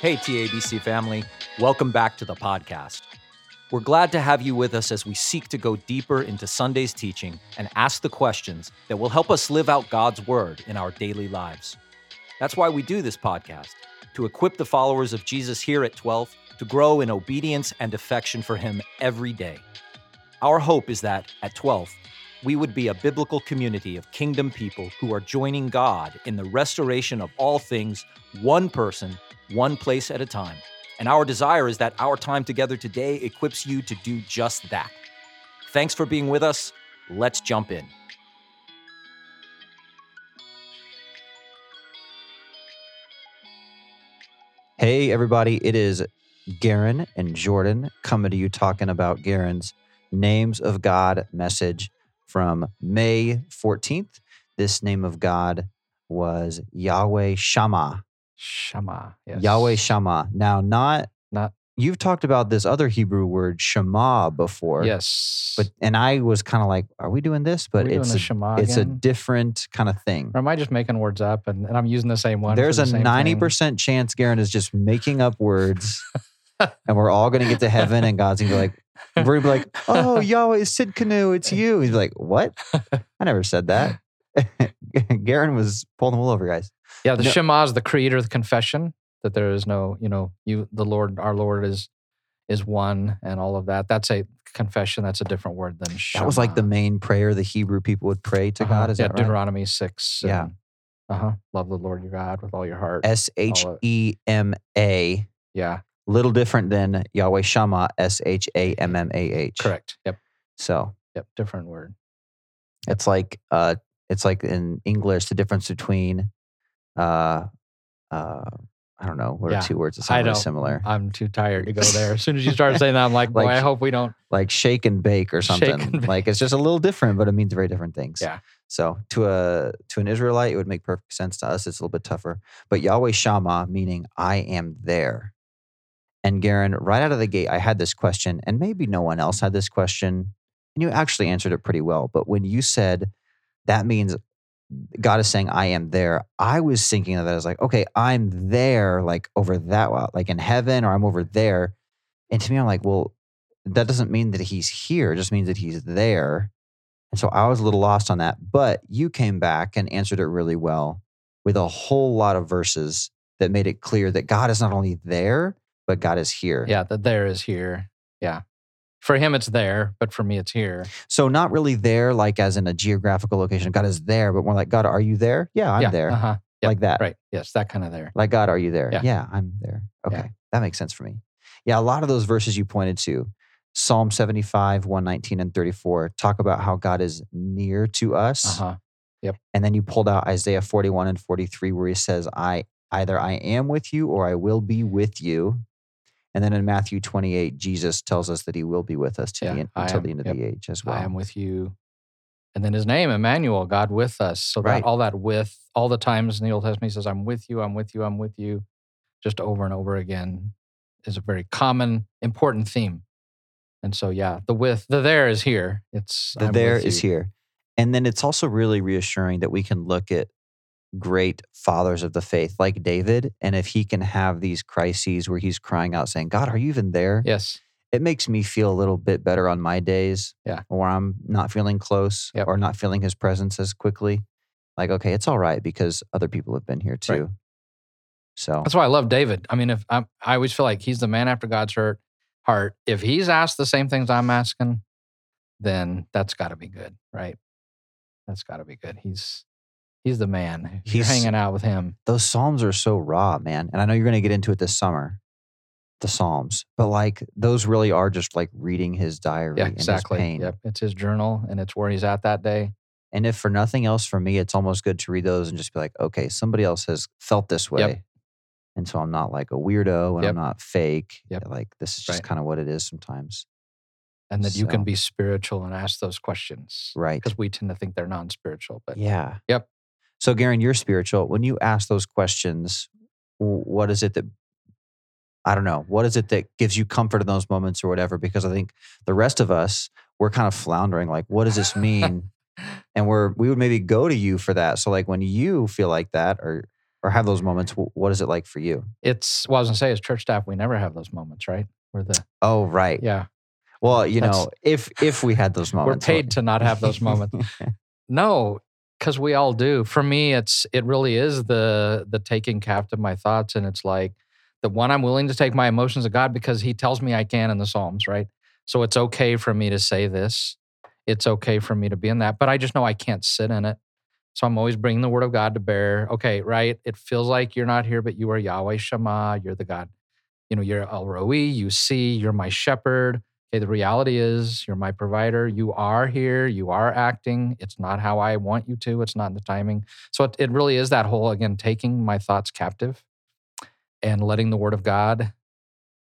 Hey, TABC family, welcome back to the podcast. We're glad to have you with us as we seek to go deeper into Sunday's teaching and ask the questions that will help us live out God's word in our daily lives. That's why we do this podcast, to equip the followers of Jesus here at 12 to grow in obedience and affection for Him every day. Our hope is that at 12, we would be a biblical community of kingdom people who are joining God in the restoration of all things, one person, one place at a time. And our desire is that our time together today equips you to do just that. Thanks for being with us. Let's jump in. Hey, everybody, it is Garen and Jordan coming to you talking about Garen's Names of God message from May 14th. This name of God was Yahweh Shammah. Shammah. Yes. Yahweh Shammah. Now, not, Not- you've talked about this other Hebrew word Shema before. Yes. But, and I was kind of like, are we doing this? But it's a, Shema it's a different kind of thing. Or am I just making words up and, and I'm using the same one? There's the a same ninety thing? percent chance Garen is just making up words, and we're all gonna get to heaven, and God's gonna be like, we're gonna be like, "Oh, Yahweh, Sid Canoe, it's you." He's like, "What? I never said that." Garen was pulling the wool over, guys. Yeah, the No. Shema is the creator or the confession that there is no, you know, you, the Lord, our Lord is is one and all of that. That's a confession. That's a different word than Shema. That was like the main prayer the Hebrew people would pray to Uh-huh. God. Is yeah, that right? Deuteronomy 6. Yeah. Uh huh. Love the Lord your God with all your heart. S H E M A. yeah, Little different than Yahweh Shammah. S H A M M A H. correct. Yep. So Yep. Different word. it's like uh, it's like in English the difference between uh, uh, I don't know what Yeah, are two words that sound really similar. I'm too tired to go there. As soon as you started saying that, I'm like, boy, Like- I hope we don't. like shake and bake or something. and Like it's just a little different, but it means very different things. Yeah. So to a to an Israelite, it would make perfect sense. To us, it's a little bit tougher. But Yahweh Shammah, meaning I am there. And Garen, right out of the gate, I had this question, and maybe no one else had this question, and you actually answered it pretty well. But when you said that means God is saying I am there, I was thinking of that as like, okay, I'm there, like over that, like in heaven, or I'm over there. And to me, I'm like, well, that doesn't mean that he's here. It just means that he's there. And so I was a little lost on that. But you came back and answered it really well with a whole lot of verses that made it clear that God is not only there, but God is here. Yeah, that there is here. Yeah. For him, it's there, but for me, it's here. So not really there, like as in a geographical location. God is there, but more like, God, are you there? Yeah, I'm yeah. there. Uh-huh. Yep, Like that. Right. Yes, that kind of there. Like, God, are you there? Yeah. I'm there. Okay. Yeah. That makes sense for me. Yeah, a lot of those verses you pointed to, Psalm 75, 119, and 34, talk about how God is near to us. Uh huh. And then you pulled out Isaiah 41 and 43, where he says, I either I am with you or I will be with you. And then in Matthew 28, Jesus tells us that he will be with us Yeah, the, end- until am- the end of yep. the age as well. I am with you. And then his name, Emmanuel, God with us. So Right. that all that with, all the times in the Old Testament, he says, I'm with you, I'm with you, I'm with you, just over and over again is a very common, important theme. And so, yeah, the with, the there is here. It's the I'm there is here. And then it's also really reassuring that we can look at great fathers of the faith like David. And if he can have these crises where he's crying out saying, God, are you even there? Yes. It makes me feel a little bit better on my days Yeah. where I'm not feeling close Yep. or not feeling his presence as quickly. Like, okay, it's all right because other people have been here too. Right. So That's why I love David. I mean, if I'm, I always feel like he's the man after God's heart. Heart. If he's asked the same things I'm asking, then that's got to be good, right? That's got to be good. He's he's the man. If You're He's- hanging out with him. those Psalms are so raw, man. And I know you're going to get into it this summer, the Psalms, but like those really are just like reading his diary Yeah, and his exactly. pain. Yep, it's his journal, and it's where he's at that day. And if for nothing else, for me, it's almost good to read those and just be like, okay, somebody else has felt this way. And so I'm not like a weirdo and Yep. I'm not fake. Yep. Like this is just Right. kind of what it is sometimes. and that you can be spiritual and ask those questions Right. because we tend to think they're non-spiritual but Yeah. Yep. So, Garen, you're spiritual. When you ask those questions, what is it that, I don't know, what is it that gives you comfort in those moments or whatever? Because I think the rest of us, we're kind of floundering like, what does this mean? and we're, we would maybe go to you for that. So, like, when you feel like that, or or have those moments, what is it like for you? It's well, I was gonna say as church staff, we never have those moments, right? We're the Oh, right. yeah. Well, you That's- know, if if we had those moments, We're paid to not have those moments. No, because we all do. For me, it's it really is the the taking captive my thoughts, and it's like the one I'm willing to take my emotions to God because He tells me I can in the Psalms, right? So it's okay for me to say this. It's okay for me to be in that, but I just know I can't sit in it. So I'm always bringing the Word of God to bear. Okay, right? It feels like you're not here, but you are Yahweh Shema. You're the God. You know, you're El Roi. You see. You're my shepherd. Okay, the reality is you're my provider. You are here. You are acting. It's not how I want you to. It's not the timing. So it, it really is that whole, again, taking my thoughts captive and letting the word of God,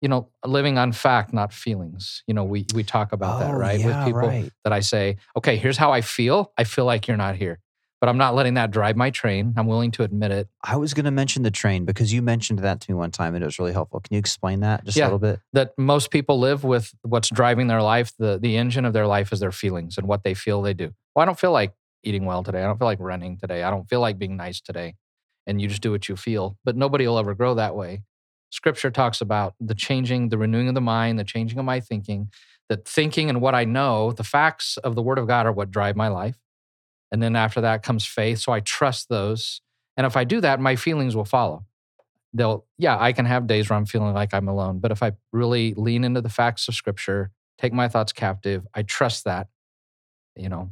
you know, living on fact, not feelings. You know, we we talk about that, Oh, right? yeah, With people right. that I say, okay, here's how I feel. I feel like you're not here. But I'm not letting that drive my train. I'm willing to admit it. I was going to mention the train because you mentioned that to me one time and it was really helpful. Can you explain that just Yeah. a little bit? that most people live with what's driving their life. The the engine of their life is their feelings and what they feel they do. Well, I don't feel like eating well today. I don't feel like running today. I don't feel like being nice today. And you just do what you feel. But nobody will ever grow that way. Scripture talks about the changing, the renewing of the mind, the changing of my thinking, that thinking and what I know, the facts of the word of God are what drive my life. And then after that comes faith. So I trust those. And if I do that, my feelings will follow they'll yeah i can have days where i'm feeling like i'm alone but if i really lean into the facts of scripture take my thoughts captive i trust that you know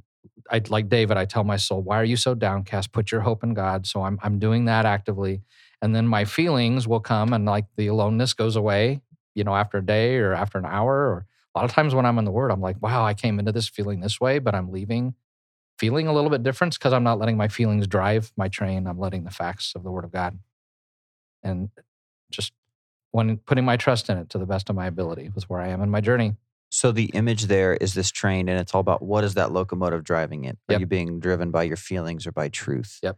i like david i tell my soul why are you so downcast put your hope in god so i'm, I'm doing that actively and then my feelings will come and like the aloneness goes away you know after a day or after an hour or a lot of times when i'm in the word i'm like wow i came into this feeling this way but i'm leaving feeling a little bit different because i'm not letting my feelings drive my train i'm letting the facts of the word of god and just when putting my trust in it to the best of my ability was where I am in my journey. So the image there is this train, and it's all about what is that locomotive driving it? Are Yep. you being driven by your feelings or by truth? Yep.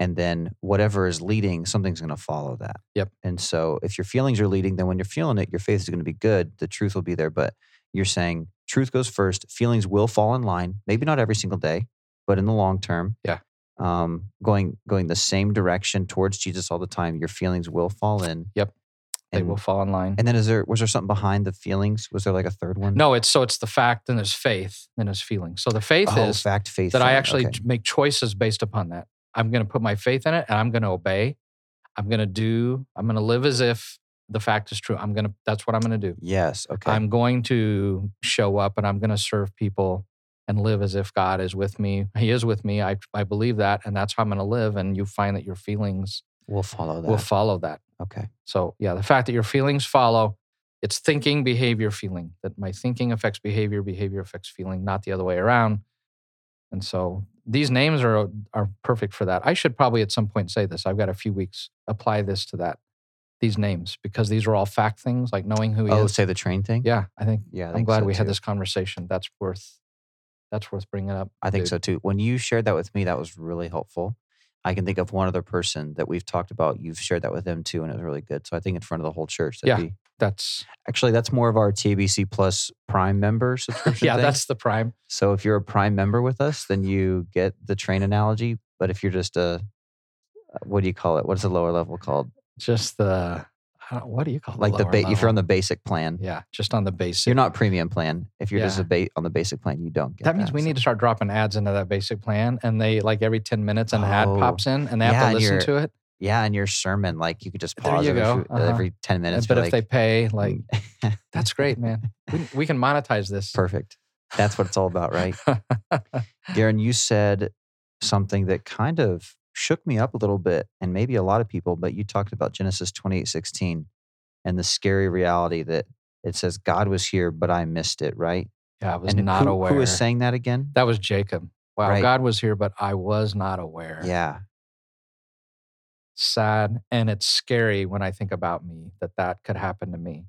And then whatever is leading, something's going to follow that. Yep. And so if your feelings are leading, then when you're feeling it, your faith is going to be good. The truth will be there. But you're saying truth goes first. Feelings will fall in line. Maybe not every single day, but in the long term. Yeah. Um, going going the same direction towards Jesus all the time. Your feelings will fall in. Yep. They And, will fall in line. and then is there was there something behind the feelings? Was there like a third one? no, it's so it's the fact and there's faith and there's feelings. So the faith Oh, is fact, faith. that I actually Okay. make choices based upon that. I'm going to put my faith in it and I'm going to obey. I'm going to do, I'm going to live as if the fact is true. I'm going to, that's what I'm going to do. Yes. Okay. I'm going to show up and I'm going to serve people and live as if God is with me. He is with me. I, I believe that. And that's how I'm going to live. And you find that your feelings we'll follow that. will follow that. okay. So, yeah, the fact that your feelings follow, it's thinking, behavior, feeling. That my thinking affects behavior, behavior affects feeling, not the other way around. And so these names are are perfect for that. I should probably at some point say this. I've got a few weeks apply this to that these names because these are all fact things like knowing who he Oh, is. say the train thing. Yeah, I think Yeah. I I'm think glad so we had this conversation. That's worth that's worth bringing up. I think dude. so too. When you shared that with me, that was really helpful. I can think of one other person that we've talked about. You've shared that with them too, and it was really good. So I think in front of the whole church, that'd Yeah. be That's actually that's more of our TBC Plus Prime member subscription. yeah, thing. that's the prime. so if you're a Prime member with us, then you get the train analogy. But if you're just a uh, what do you call it? What's the lower level called? Just the what do you call it? Like the ba- if you're on the basic plan, yeah, just on the basic. you're not premium plan. If you're just a ba- on the basic plan, you don't get that means we so- need to start dropping ads into that basic plan, and they like every ten minutes an ad Oh, pops in, and they have to listen to it. Yeah, and your sermon, like you could just pause every, Uh-huh. every ten minutes. but if they like, pay, like "Mm, that's great, man. We, we can monetize this. perfect. That's what it's all about, right? Garen, you said something that kind of shook me up a little bit, and maybe a lot of people, but you talked about Genesis twenty eight sixteen and the scary reality that it says God was here, but I missed it, right? yeah, I was and not who, aware. Who is saying that again? that was Jacob. Wow, Right. God was here, but I was not aware. Yeah. sad and it's scary when i think about me that that could happen to me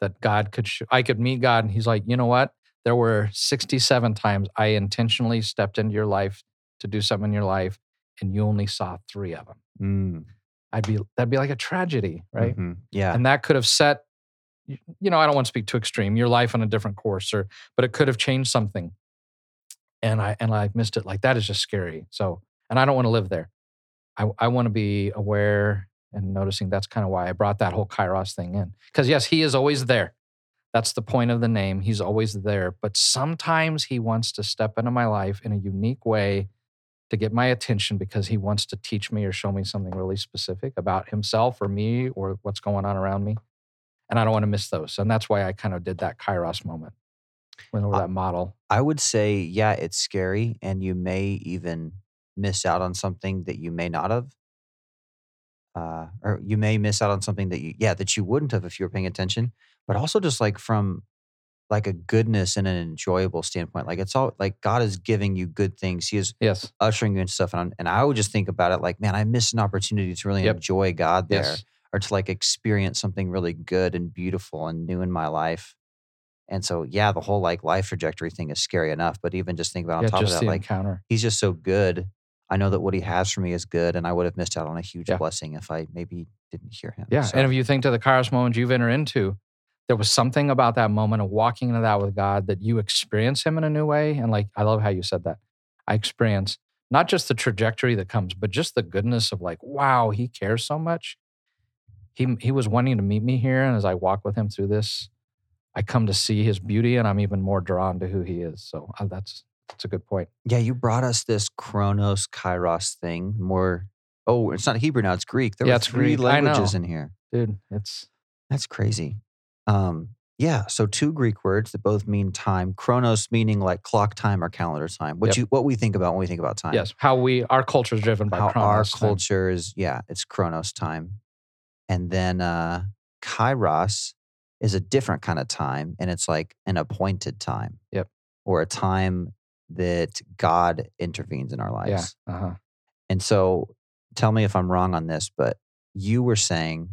that god could sh- i could meet god and he's like you know what there were 67 times i intentionally stepped into your life to do something in your life and you only saw three of them Mm, i'd be that'd be like a tragedy right mhm, Yeah. and that could have set you know i don't want to speak too extreme your life on a different course or but it could have changed something and i and i missed it like that is just scary so and i don't want to live there I, I want to be aware and noticing that's kind of why I brought that whole Kairos thing in. Because, yes, he is always there. That's the point of the name. He's always there. But sometimes he wants to step into my life in a unique way to get my attention because he wants to teach me or show me something really specific about himself or me or what's going on around me. And I don't want to miss those. And that's why I kind of did that Kairos moment, went over I- that model. I would say, yeah, it's scary, and you may even miss out on something that you may not have. Uh, or you may miss out on something that you, yeah, that you wouldn't have if you were paying attention. But also, just like from like a goodness and an enjoyable standpoint, like it's all like God is giving you good things. He is Yes. ushering you into stuff, and I'm, and I would just think about it like, man, I missed an opportunity to really Yep. enjoy God there, Yes. or to like experience something really good and beautiful and new in my life. And so, yeah, the whole like life trajectory thing is scary enough. But even just think about on Yeah, top of that, like encounter. he's just so good. I know that what he has for me is good, and I would have missed out on a huge Yeah. blessing if I maybe didn't hear him. Yeah. So, And if you think to the Kairos moment you've entered into, there was something about that moment of walking into that with God that you experience Him in a new way. And like, I love how you said that. I experience not just the trajectory that comes, but just the goodness of like, wow, He cares so much. He, he was wanting to meet me here. And as I walk with Him through this, I come to see His beauty and I'm even more drawn to who He is. So uh, that's, that's a good point. yeah, you brought us this Chronos Kairos thing. More, oh, it's not Hebrew now; it's Greek. There Yeah, three Greek. Languages in here. Dude, it's, That's crazy. Um, yeah, so two Greek words that both mean time. Chronos meaning like clock time or calendar time. What Yep. you what we think about when we think about time. yes, how we, our culture is driven by how our Chronos time. culture is yeah it's chronos time and then uh kairos is a different kind of time and it's like an appointed time Yep. or a time that god intervenes in our lives Yeah. Uh-huh. and so tell me if i'm wrong on this but you were saying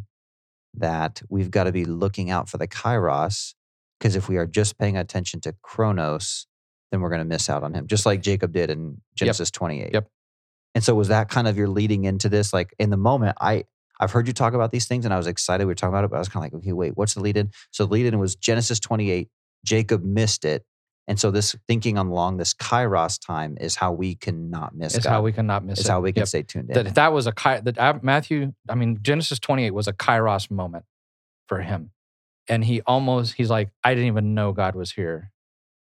that we've got to be looking out for the kairos because if we are just paying attention to chronos then we're going to miss out on him just like jacob did in genesis 28 Yep. and so was that kind of your leading into this? Like in the moment, I I've heard you talk about these things and I was excited we were talking about it, but I was kind of like, okay, wait, what's the lead in? So the lead in was Genesis 28. Jacob missed it. And so this thinking along this kairos time is how we cannot miss It's God. how we cannot miss It's it. how we can Yep. stay tuned in. that that was a Kai- that uh, Matthew. I mean Genesis twenty eight was a Kairos moment for him, and he almost he's like I didn't even know God was here,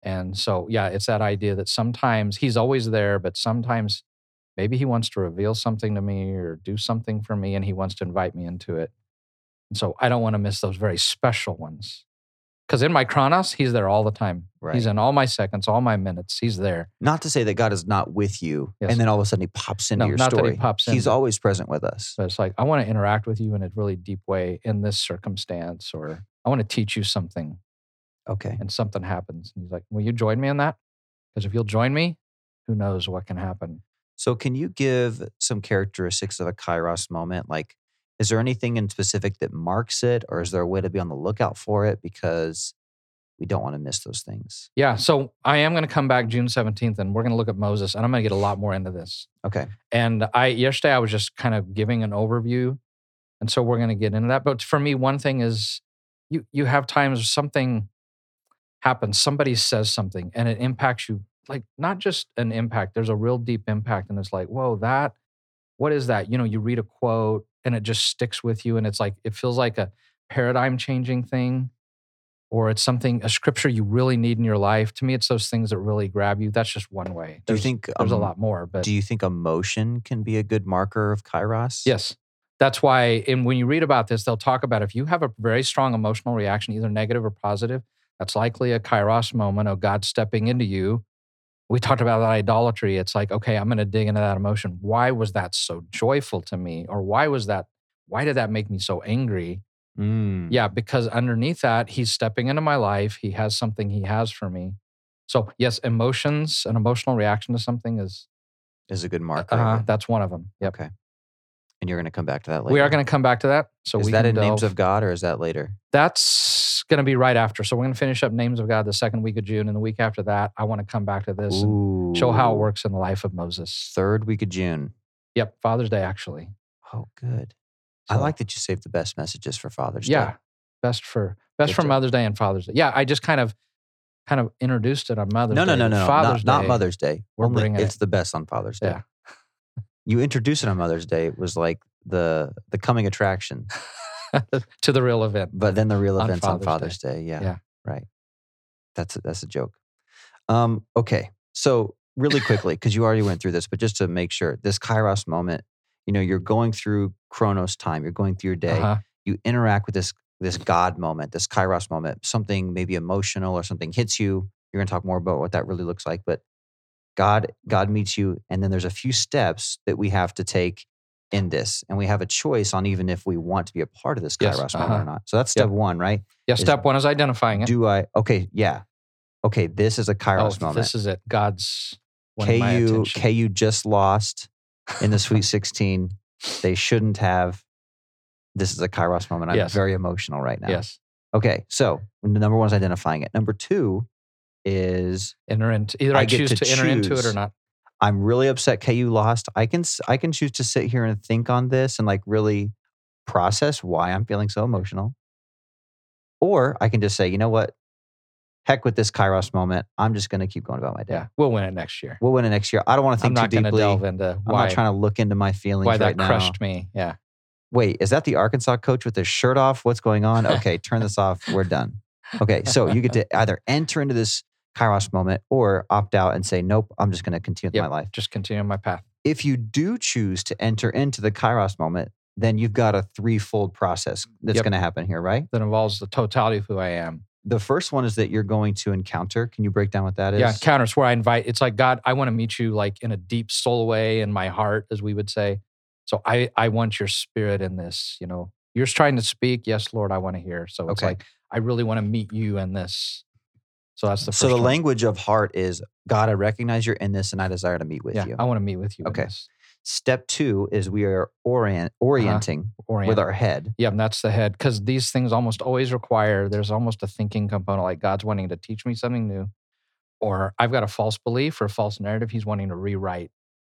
and so yeah, it's that idea that sometimes he's always there, but sometimes maybe he wants to reveal something to me or do something for me, and he wants to invite me into it, and so I don't want to miss those very special ones. Because in my chronos, he's there all the time. Right. He's in all my seconds, all my minutes. He's there. not to say that God is not with you Yes. and then all of a sudden he pops into No, your not that he story. pops in, He's always present with us. But it's like, I want to interact with you in a really deep way in this circumstance, or I want to teach you something, Okay. and something happens. And he's like, Will you join me in that? Because if you'll join me, who knows what can happen? So, can you give some characteristics of a Kairos moment? Like, is there anything in specific that marks it, or is there a way to be on the lookout for it? Because we don't want to miss those things. Yeah. So I am going to come back June 17th, and we're going to look at Moses, and I'm going to get a lot more into this. Okay. And I yesterday I was just kind of giving an overview, and so we're going to get into that. But for me, one thing is you you have times something happens, somebody says something, and it impacts you. Like not just an impact. There's a real deep impact, and it's like, whoa, that. What is that? You know, you read a quote and it just sticks with you, and it's like it feels like a paradigm changing thing, or it's something a scripture you really need in your life. To me, it's those things that really grab you. That's just one way. Do you think there's a um, lot more? But Do you think emotion can be a good marker of Kairos? Yes. That's why, and when you read about this, they'll talk about if you have a very strong emotional reaction, either negative or positive, that's likely a kairos moment of God stepping into you. We talked about that idolatry. It's like, okay, I'm going to dig into that emotion. Why was that so joyful to me? Or why was that, why did that make me so angry? Mm. Yeah, because underneath that, he's stepping into my life. He has something he has for me. So, yes, emotions, an emotional reaction to something is, Is a good marker. uh, that's one of them. Yep. Okay. And you're going to come back to that later. We are going to come back to that. So is that in Names of God or is that later? That's going to be right after. So we're going to finish up Names of God the second week of June, and the week after that, I want to come back to this and show how it works in the life of Moses. Third week of June. Yep, Father's Day actually. Oh, good. I like that you saved the best messages for Father's Day. Yeah, best for best Good for job. Mother's Day and Father's Day. Yeah, I just kind of kind of introduced it on Mother's No, no, Day. no, no, no. Father's Not, not Day, Mother's Day. We're Only- bringing it's it. the best on Father's Day. Yeah. You introduced it on Mother's Day. It was like the the coming attraction, to the real event. but then the real On events on Father's Father's Day. Yeah, Yeah. right. That's a, that's a joke. Um, okay, so really quickly, because you already went through this, but just to make sure, this Kairos moment, you know, you're going through Chronos time, you're going through your day, Uh-huh. you interact with this this God moment, this Kairos moment, something maybe emotional or something hits you. You're going to talk more about what that really looks like, but God God meets you, and then there's a few steps that we have to take in this, and we have a choice on even if we want to be a part of this Yes, Kairos moment uh-huh. or not. So that's Yep. step one, right? Yeah. Is- Step one is identifying it. Do I? Okay, yeah. Okay, this is a oh, Kairos moment. this is it. God's KU. KU just lost in the Sweet 16. They shouldn't have. This is a Kairos moment. I'm Yes. very emotional right now. Yes. Okay, so number one is identifying it. Number two is Enter into either I I, choose to to, enter into it or not. I'm really upset KU lost. I can I can choose to sit here and think on this and like really process why I'm feeling so emotional. Or I can just say, you know what? Heck with this Kairos moment. I'm just going to keep going about my day. Yeah. We'll win it next year. We'll win it next year. I don't want to I'm think not too deeply. delve into I'm not trying to look into my feelings why right that now. crushed me. Yeah. Wait, is that the Arkansas coach with his shirt off? What's going on? Okay, turn this off. We're done. Okay, so you get to either enter into this Kairos moment or opt out and say, nope, I'm just going to continue Yep. my life. Just continue my path. If you do choose to enter into the Kairos moment, then you've got a threefold process that's Yep. going to happen here, right? That involves the totality of who I am. The first one is that you're going to encounter. Can you break down what that is? Yeah. Encounters where I invite. It's like God. I want to meet you like in a deep soul way in my heart, as we would say. So I I want your spirit in this. You know, you're trying to speak. Yes, Lord, I want to hear. So it's Okay. like I really want to meet you in this. So that's the first so the one. language of heart is God, I recognize you're in this and I desire to meet with yeah, you. I want to meet with you. Okay. In this. Step two is we are orient, uh-huh. orienting Orient. with our head. Yeah, and that's the head. Because these things almost always require there's almost a thinking component, like God's wanting to teach me something new, or I've got a false belief or a false narrative He's wanting to rewrite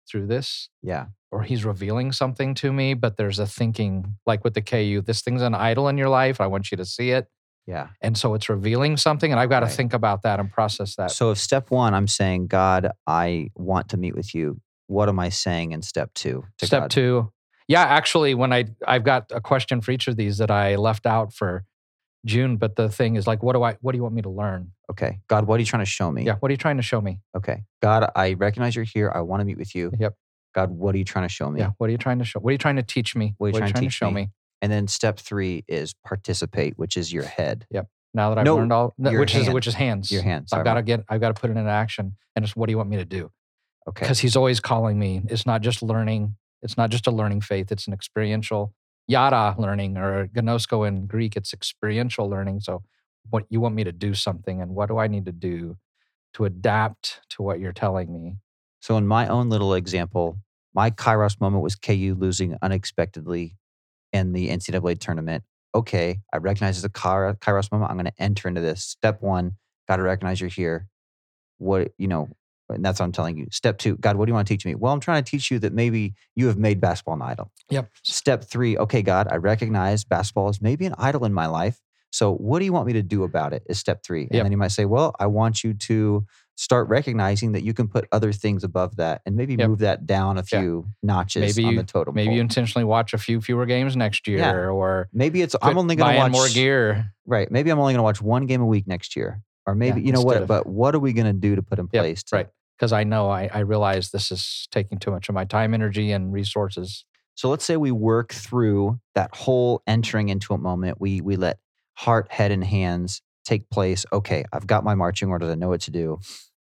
through this, Yeah. or He's revealing something to me. But there's a thinking, like with the KU, this thing's an idol in your life. I want you to see it. Yeah. And so it's revealing something, and I've got to think about that and process that. So if step one, I'm saying, God, I want to meet with you. What am I saying in step two? to Step God? two. Yeah, actually, when I I've got a question for each of these that I left out for June, but the thing is like, what do I what do you want me to learn? Okay. God, what are you trying to show me? Yeah, what are you trying to show me? Okay. God, I recognize you're here. I want to meet with you. Yep. God, what are you trying to show me? Yeah. What are you trying to show? What are you trying to teach me? What are you trying to to teach show me? me? And then step three is participate, which is your head, Yep. Now that I've No, learned all, no, which is which is hands. your hands. I've got to get. I've got to put it into action. And it's what do you want me to do? Okay. Because He's always calling me. It's not just learning. It's not just a learning faith. It's an experiential yada learning or gnosko in Greek. It's experiential learning. So, what you want me to do something, and what do I need to do to adapt to what you're telling me? So in my own little example, my Kairos moment was KU losing unexpectedly in the NCAA tournament. Okay, I recognize it's a Kairos moment. I'm going to enter into this. Step one, got to recognize you're here. What you know, and that's what I'm telling you. Step two, God, what do you want to teach me? Well, I'm trying to teach you that maybe you have made basketball an idol. Yep. Step three, okay, God, I recognize basketball is maybe an idol in my life. So what do you want me to do about it? Is step three. And Yep. then you might say, well, I want you to start recognizing that you can put other things above that and maybe Yep. move that down a Yeah. few notches Maybe on you- the totem Maybe pole. you intentionally watch a few fewer games next year, Yeah. or maybe it's I'm only going to watch more gear. right. Maybe I'm only going to watch one game a week next year, or maybe Yeah, you know what. of- but what are we going to do to put in Yep, place? To, right. Because I know I, I realize this is taking too much of my time, energy, and resources. So let's say we work through that whole entering into a moment. We we let heart, head, and hands take place. Okay, I've got my marching orders. I know what to do.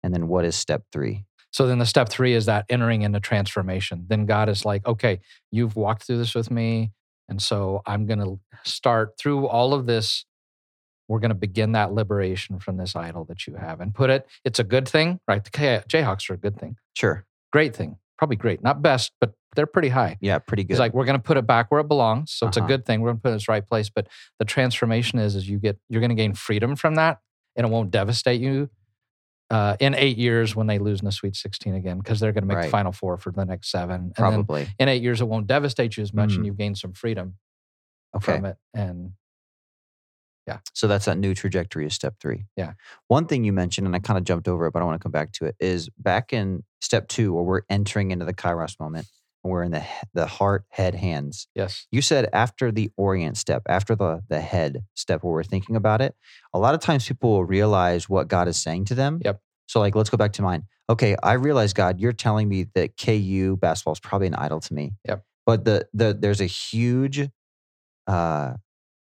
And then what is step three? So then the step three is that entering into transformation. Then God is like, okay, you've walked through this with me. And so I'm going to start through all of this. We're going to begin that liberation from this idol that you have and put it, it's a good thing, right? The Jayhawks are a good thing, Sure. great thing, probably great, not best, but they're pretty high. Yeah, pretty good. It's like we're going to put it back where it belongs. So it's a Uh-huh. good thing. We're going to put it in its right place. But the transformation is, is you get, you're going to gain freedom from that and it won't devastate you uh, in eight years when they lose in the Sweet 16 again, because they're going to make Right. the Final Four for the next seven. And Probably. in eight years, it won't devastate you as much Mm. and you've gained some freedom Okay. from it. And yeah, So that's that new trajectory is step three. Yeah. One thing you mentioned, and I kind of jumped over it, but I want to come back to it, is back in step two, where we're entering into the Kairos moment. We're in the the heart, head, hands. Yes. You said after the orient step, after the the head step where we're thinking about it, a lot of times people will realize what God is saying to them. Yep. So like let's go back to mine. Okay, I realize God, you're telling me that KU basketball is probably an idol to me. Yep. But the the there's a huge uh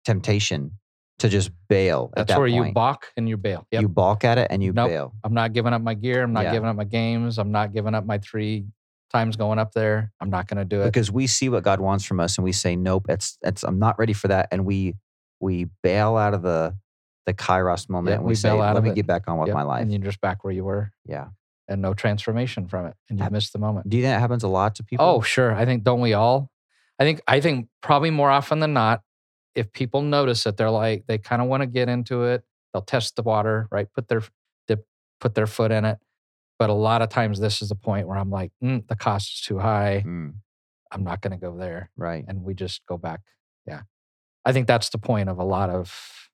temptation to just bail at That's that where you balk and you bail. Yep. You balk at it and you Nope. bail. I'm not giving up my gear. I'm not Yeah. giving up my games. I'm not giving up my three times going up there. I'm not going to do it. because we see what God wants from us and we say nope it's it's I'm not ready for that and we we bail out of the the kairos moment Yeah, and we, we say bail out let of me it. get back on with Yep, my life And you're just back where you were yeah and no transformation from it. And you missed the moment. do you think that happens a lot to people Oh, sure. I think don't we all? I think I think probably more often than not, if people notice it, they're like they kind of want to get into it. They'll test the water, right? Put their dip, put their foot in it. But a lot of times, this is the point where I'm like, mm, the cost is too high. Mm, I'm not going to go there, right and we just go back. Yeah, I think that's the point of a lot of.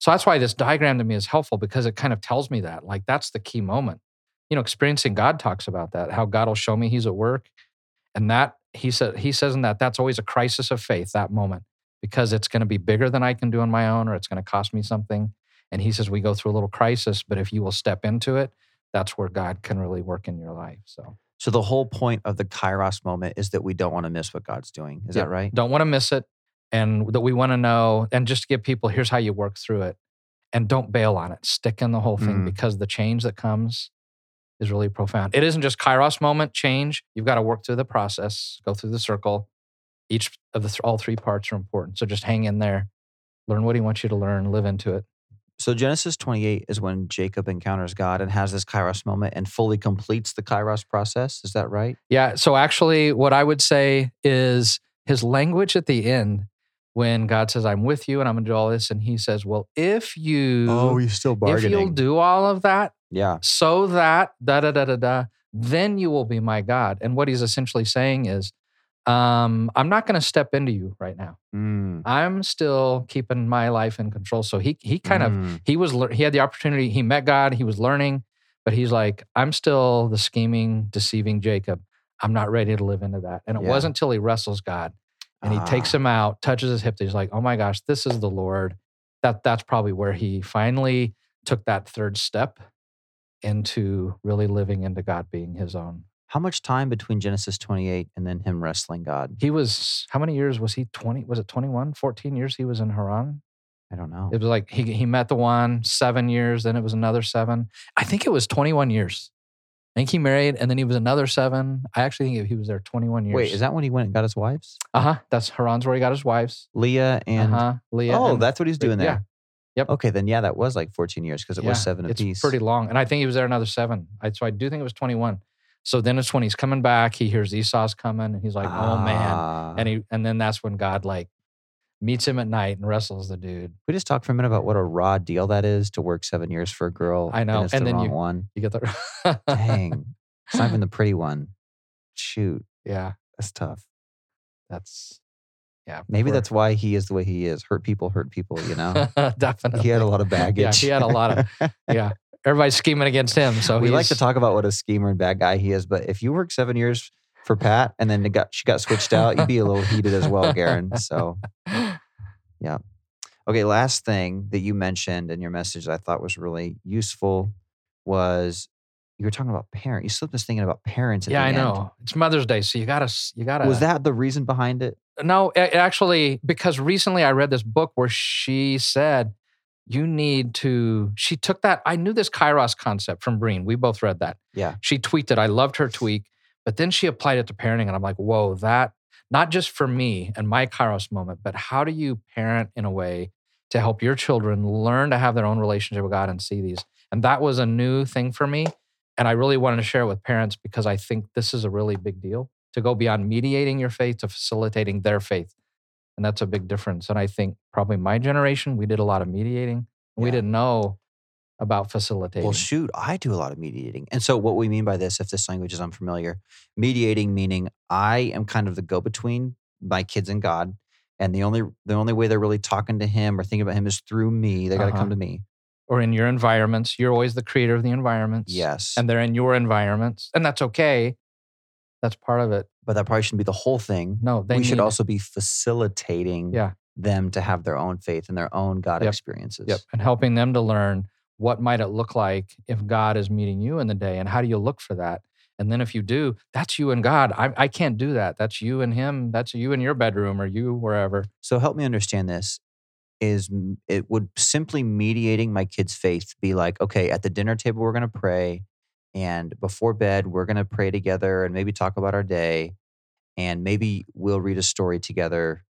So that's why this diagram to me is helpful because it kind of tells me that, like, that's the key moment. You know, experiencing God talks about that, how God will show me He's at work, and that he said he says in that that's always a crisis of faith that moment because it's going to be bigger than I can do on my own or it's going to cost me something. And he says we go through a little crisis, but if you will step into it, that's where God can really work in your life. So so the whole point of the kairos moment is that we don't want to miss what God's doing is Yeah. that right don't want to miss it, and that we want to know, and just to give people here's how you work through it, and don't bail on it. Stick in the whole thing Mm. because the change that comes is really profound. It isn't just Kairos moment change. You've got to work through the process, go through the circle. Each of the th- all three parts are important. So just hang in there, learn what he wants you to learn, live into it. So Genesis 28 is when Jacob encounters God and has this kairos moment and fully completes the kairos process is that right Yeah. So actually, what I would say is his language at the end when God says, I'm with you and I'm going to do all this. And he says, Well, if you, Oh, he's still bargaining. if you'll do all of that, yeah so that da da da da da, then you will be my God. And what he's essentially saying is, um, I'm not going to step into you right now. Mm, I'm still keeping my life in control. So he he kind of mm, he was he had the opportunity. He met God. He was learning, but he's like, I'm still the scheming, deceiving Jacob. I'm not ready to live into that. And it Yeah. wasn't until he wrestles God and he takes Ah. him out, touches his hip. That he's like, oh my gosh, this is the Lord. That that's probably where he finally took that third step into really living into God being his own. How much time between Genesis 28 and then him wrestling God He was how many years was he 20 was it 21 14 years he was in Haran? I don't know It was like he he met the one 7 years then it was another 7. I think it was 21 years. I think he married and then he was another 7. I actually think he was there 21 years. wait is that when he went and got his wives Uh-huh. That's Haran's where he got his wives. Leah and uh-huh. Leah. oh, and- that's what he's doing yeah. there. Yep. Okay, then yeah, that was like 14 years because it was Yeah, seven it's apiece. pretty long. And I think he was there another seven. I, so I do think it was 21. So then it's when he's coming back, he hears Esau's coming and he's like, oh man. Ah. And he and then that's when God like meets him at night and wrestles the dude. we just talked for a minute about what a raw deal that is to work seven years for a girl. I know, and it's and the then wrong you- one. You get the Dang, it's not even the pretty one. Shoot, yeah, that's tough. that's yeah. Maybe that's why he is the way he is. Hurt people, hurt people. You know, definitely. he had a lot of baggage. Yeah, he had a lot of- Yeah. Everybody's scheming against him. So we like to talk about what a schemer and bad guy he is, but if you work seven years for Pat and then got she got switched out, you'd be a little heated as well, Garen. So yeah. Okay, last thing that you mentioned in your message that I thought was really useful was you were talking about parents. You slipped us thinking about parents. Yeah, I end. know. It's Mother's Day, so you gotta you gotta. Was that the reason behind it? No, actually, because recently I read this book where she said you need to. She took that. I knew this Kairos concept from Breen. We both read that. Yeah. She tweeted. I loved her tweak, but then she applied it to parenting, and I'm like, whoa, that not just for me and my Kairos moment, but how do you parent in a way to help your children learn to have their own relationship with God and see these? And that was a new thing for me. And I really wanted to share it with parents because I think this is a really big deal to go beyond mediating your faith to facilitating their faith. And that's a big difference. And I think probably my generation, we did a lot of mediating. We didn't know about facilitating. Well, shoot, I do a lot of mediating. And so, what we mean by this, if this language is unfamiliar, mediating meaning I am kind of the go between my kids and God. And the only the only way they're really talking to him or thinking about him is through me. They got to Uh-huh. come to me. or in your environments, you're always the creator of the environments. Yes. And they're in your environments. And that's okay. That's part of it. But that probably shouldn't be the whole thing. No, they we should also be facilitating Yeah. them to have their own faith and their own God Yep. experiences. Yep. And helping them to learn what might it look like if God is meeting you in the day and how do you look for that? And then if you do, that's you and God. I, I can't do that. That's you and him. That's you in your bedroom or you wherever. So help me understand this. Is it would simply mediating my kid's faith be like, okay, at the dinner table we're going to pray, and before bed we're going to pray together and maybe talk about our day, and maybe we'll read a story together.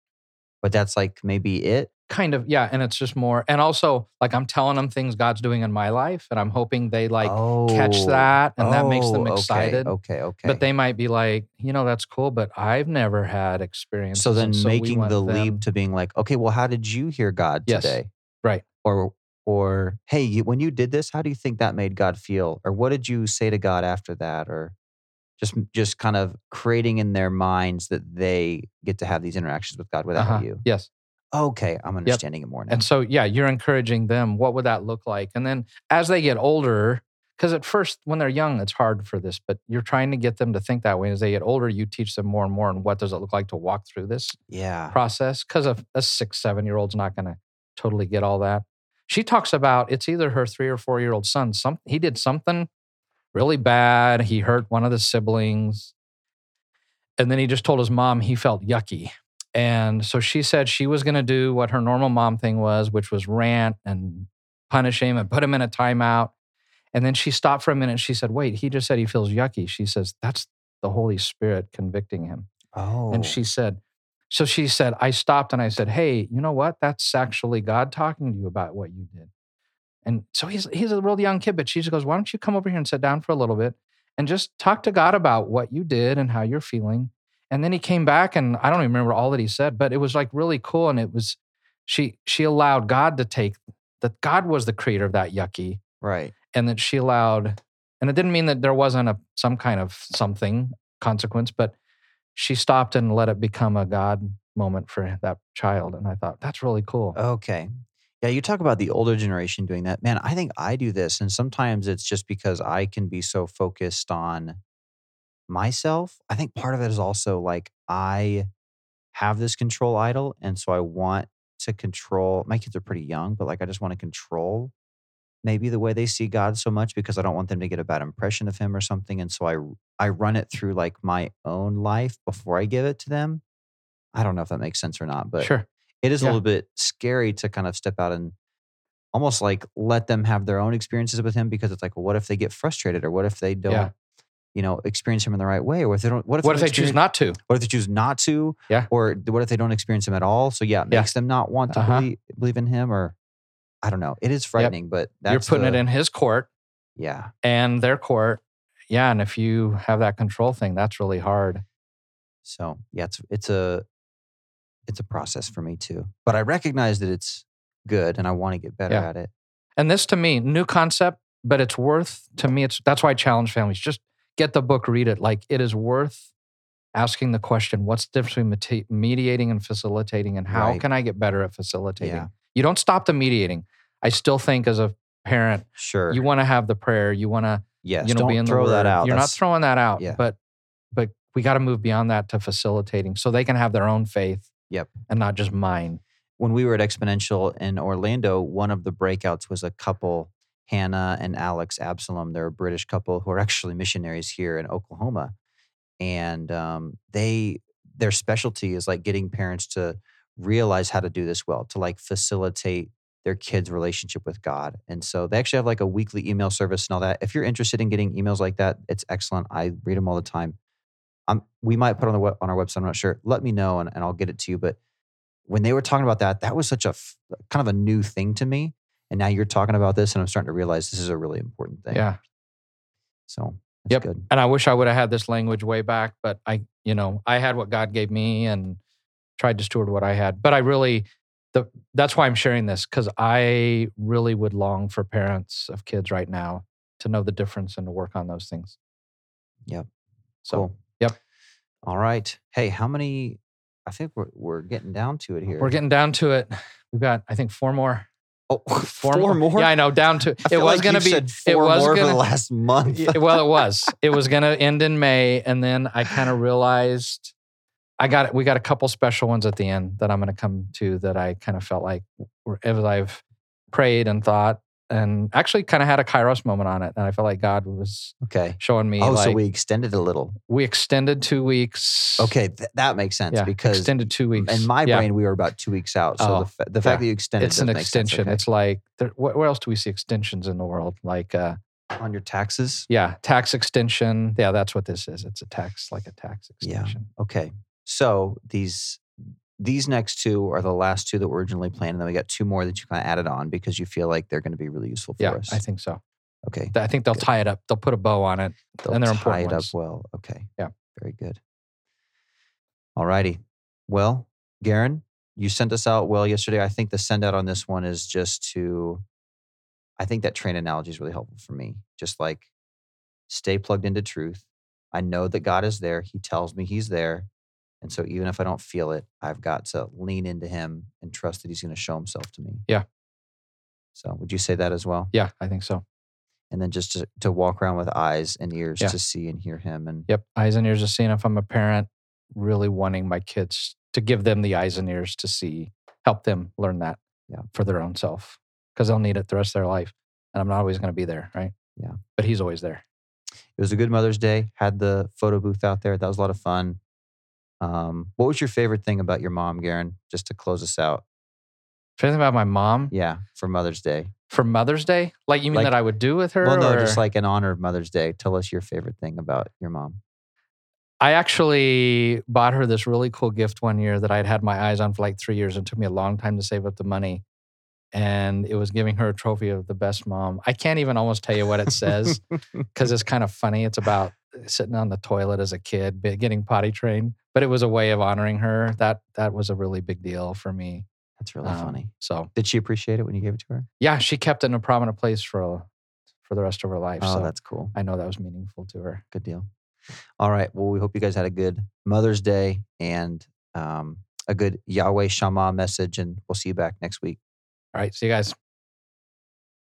But that's like maybe it. Kind of, yeah. And it's just more. And also, like I'm telling them things God's doing in my life, and I'm hoping they like catch Oh, that and that makes them oh, okay, excited. Okay, okay. But they might be like, you know, that's cool, but I've never had experience. so then making the leap them, to being like, okay, well, how did you hear God Yes, today? right. Or or hey, when you did this, how do you think that made God feel? Or what did you say to God after that? Or just just kind of creating in their minds that they get to have these interactions with God without Uh-huh. you. Yes. Okay, I'm understanding it more now. And so, yeah, you're encouraging them. What would that look like? And then as they get older, because at first, when they're young, it's hard for this, but you're trying to get them to think that way. As they get older, you teach them more and more. And what does it look like to walk through this yeah. process? Because a, a six, seven year old's not going to totally get all that. She talks about it's either her three or four year old son. Some he did something really bad. He hurt one of the siblings, and then he just told his mom he felt yucky. And so she said she was going to do what her normal mom thing was, which was rant and punish him and put him in a timeout. And then she stopped for a minute. She said, "Wait, he just said he feels yucky." She says, "That's the Holy Spirit convicting him." Oh. And she oh. said, so she said, I stopped and I said, Hey, you know what? That's actually God talking to you about what you did. And so he's he's a real young kid, but she just goes, Why don't you come over here and sit down for a little bit and just talk to God about what you did and how you're feeling? And then he came back and I don't even remember all that he said, but it was like really cool. And it was she she allowed God to take that God was the creator of that yucky right. and that she allowed and it didn't mean that there wasn't a some kind of something consequence but she stopped and let it become a god moment for that child and i thought that's really cool Okay. Yeah, you talk about the older generation doing that. Man, I think I do this. And sometimes it's just because I can be so focused on myself. I think part of it is also like I have this control idol. And so I want to control. My kids are pretty young, but like I just want to control maybe the way they see God so much because I don't want them to get a bad impression of him or something. And so I I run it through like my own life before I give it to them. I don't know if that makes sense or not, but sure it is a little bit scary to kind of step out and almost like let them have their own experiences with him because it's like, well, what if they get frustrated or what if they don't, Yeah. you know, experience him in the right way or if they don't, what if, what if they choose not to what if they choose not to? Yeah. Or what if they don't experience him at all? So yeah, it Yeah. makes them not want to Uh-huh. believe, believe in him or I don't know. It is frightening, but that's you're putting the- it in his court Yeah. and their court yeah and if you have that control thing that's really hard So yeah, it's it's a it's a process for me too. But I recognize that it's good and I want to get better Yeah. at it. and this to me new concept but it's worth to me it's that's why i challenge families just get the book read it like it is worth asking the question what's the difference between mediating and facilitating and how Right. can i get better at facilitating Yeah. You don't stop the mediating i still think as a parent Sure. you want to have the prayer you want to yes. you know don't be in throw the that out. you're not throwing that out yeah. but but we got to move beyond that to facilitating so they can have their own faith Yep. and not just mine when we were at Exponential in Orlando, one of the breakouts was a couple, Hannah and Alex Absalom. They're a British couple who are actually missionaries here in Oklahoma, and um, they their specialty is like getting parents to realize how to do this well, to like facilitate their kids' relationship with God. And so they actually have like a weekly email service and all that. If you're interested in getting emails like that, it's excellent. I read them all the time. Um, we might put on the web, on our website. I'm not sure. Let me know and, and I'll get it to you. But when they were talking about that, that was such a f- kind of a new thing to me. And now you're talking about this, and I'm starting to realize this is a really important thing. yeah So that's Yep. good. and I wish I would have had this language way back, but I, you know, I had what God gave me and tried to steward what I had. But I really, the that's why I'm sharing this because I really would long for parents of kids right now to know the difference and to work on those things. Yep. So cool. yep. All right. Hey, how many? I think we're we're getting down to it here. we're getting down to it. We've got, I think, four more. Oh, Four, four more. Yeah, I know. Down to it was like going to be. it was more gonna, the last month. Well, it was. It was going to end in May, and then I kind of realized I got we got a couple special ones at the end that I'm going to come to that I kind of felt like as I've prayed and thought, and actually kind of had a Kairos moment on it, and I felt like God was okay. showing me. Oh, like, so we extended a little. we extended two weeks. Okay, th- that makes sense yeah, because extended two weeks. in my Yeah, brain we were about two weeks out. So Oh, the, the fact yeah. that you extended it's an extension. okay. It's like there, where, where else do we see extensions in the world? Like, uh, on your taxes. yeah, tax extension. Yeah, that's what this is. It's a tax, like a tax Yeah. extension. Okay. So these these next two are the last two that were originally planned, and then we got two more that you kind of added on because you feel like they're going to be really useful for Yeah, us. I think so. okay. I think they'll Good. tie it up. They'll put a bow on it. They'll and they're tie important it ones. up well. Okay. Yeah. Very good. All righty. Well, Garen, you sent us out well yesterday. I think the send out on this one is just to, I think that train analogy is really helpful for me. Just like stay plugged into truth. I know that God is there. He tells me He's there. And so even if I don't feel it, I've got to lean into Him and trust that He's going to show Himself to me. Yeah. So would you say that as well? Yeah, I think so. And then just to, to walk around with eyes and ears Yeah. to see and hear Him. And Yep. Eyes and ears of seeing if I'm a parent, really wanting my kids to give them the eyes and ears to see, help them learn that Yeah. for their own self because they'll need it the rest of their life. And I'm not always going to be there, right? Yeah. But he's always there. It was a good Mother's Day. Had the photo booth out there. That was a lot of fun. Um, what was your favorite thing about your mom, Garen? Just to close us out. Anything about my mom Yeah, for Mother's Day. for Mother's Day? Like you mean Like- that I would do with her? Well, no, or- just like in honor of Mother's Day. Tell us your favorite thing about your mom. I actually bought her this really cool gift one year that I'd had my eyes on for like three years. and It took me a long time to save up the money. And it was giving her a trophy of the best mom. I can't even almost tell you what it says because it's kind of funny. It's about sitting on the toilet as a kid, getting potty trained. But it was a way of honoring her. That that was a really big deal for me. That's really Um, funny. So Did she appreciate it when you gave it to her? yeah, she kept it in a prominent place for for the rest of her life. Oh, so that's cool. I know that was meaningful to her. Good deal. All right. Well, we hope you guys had a good Mother's Day and um, a good Yahweh Shammah message, and we'll see you back next week. All right, see you guys.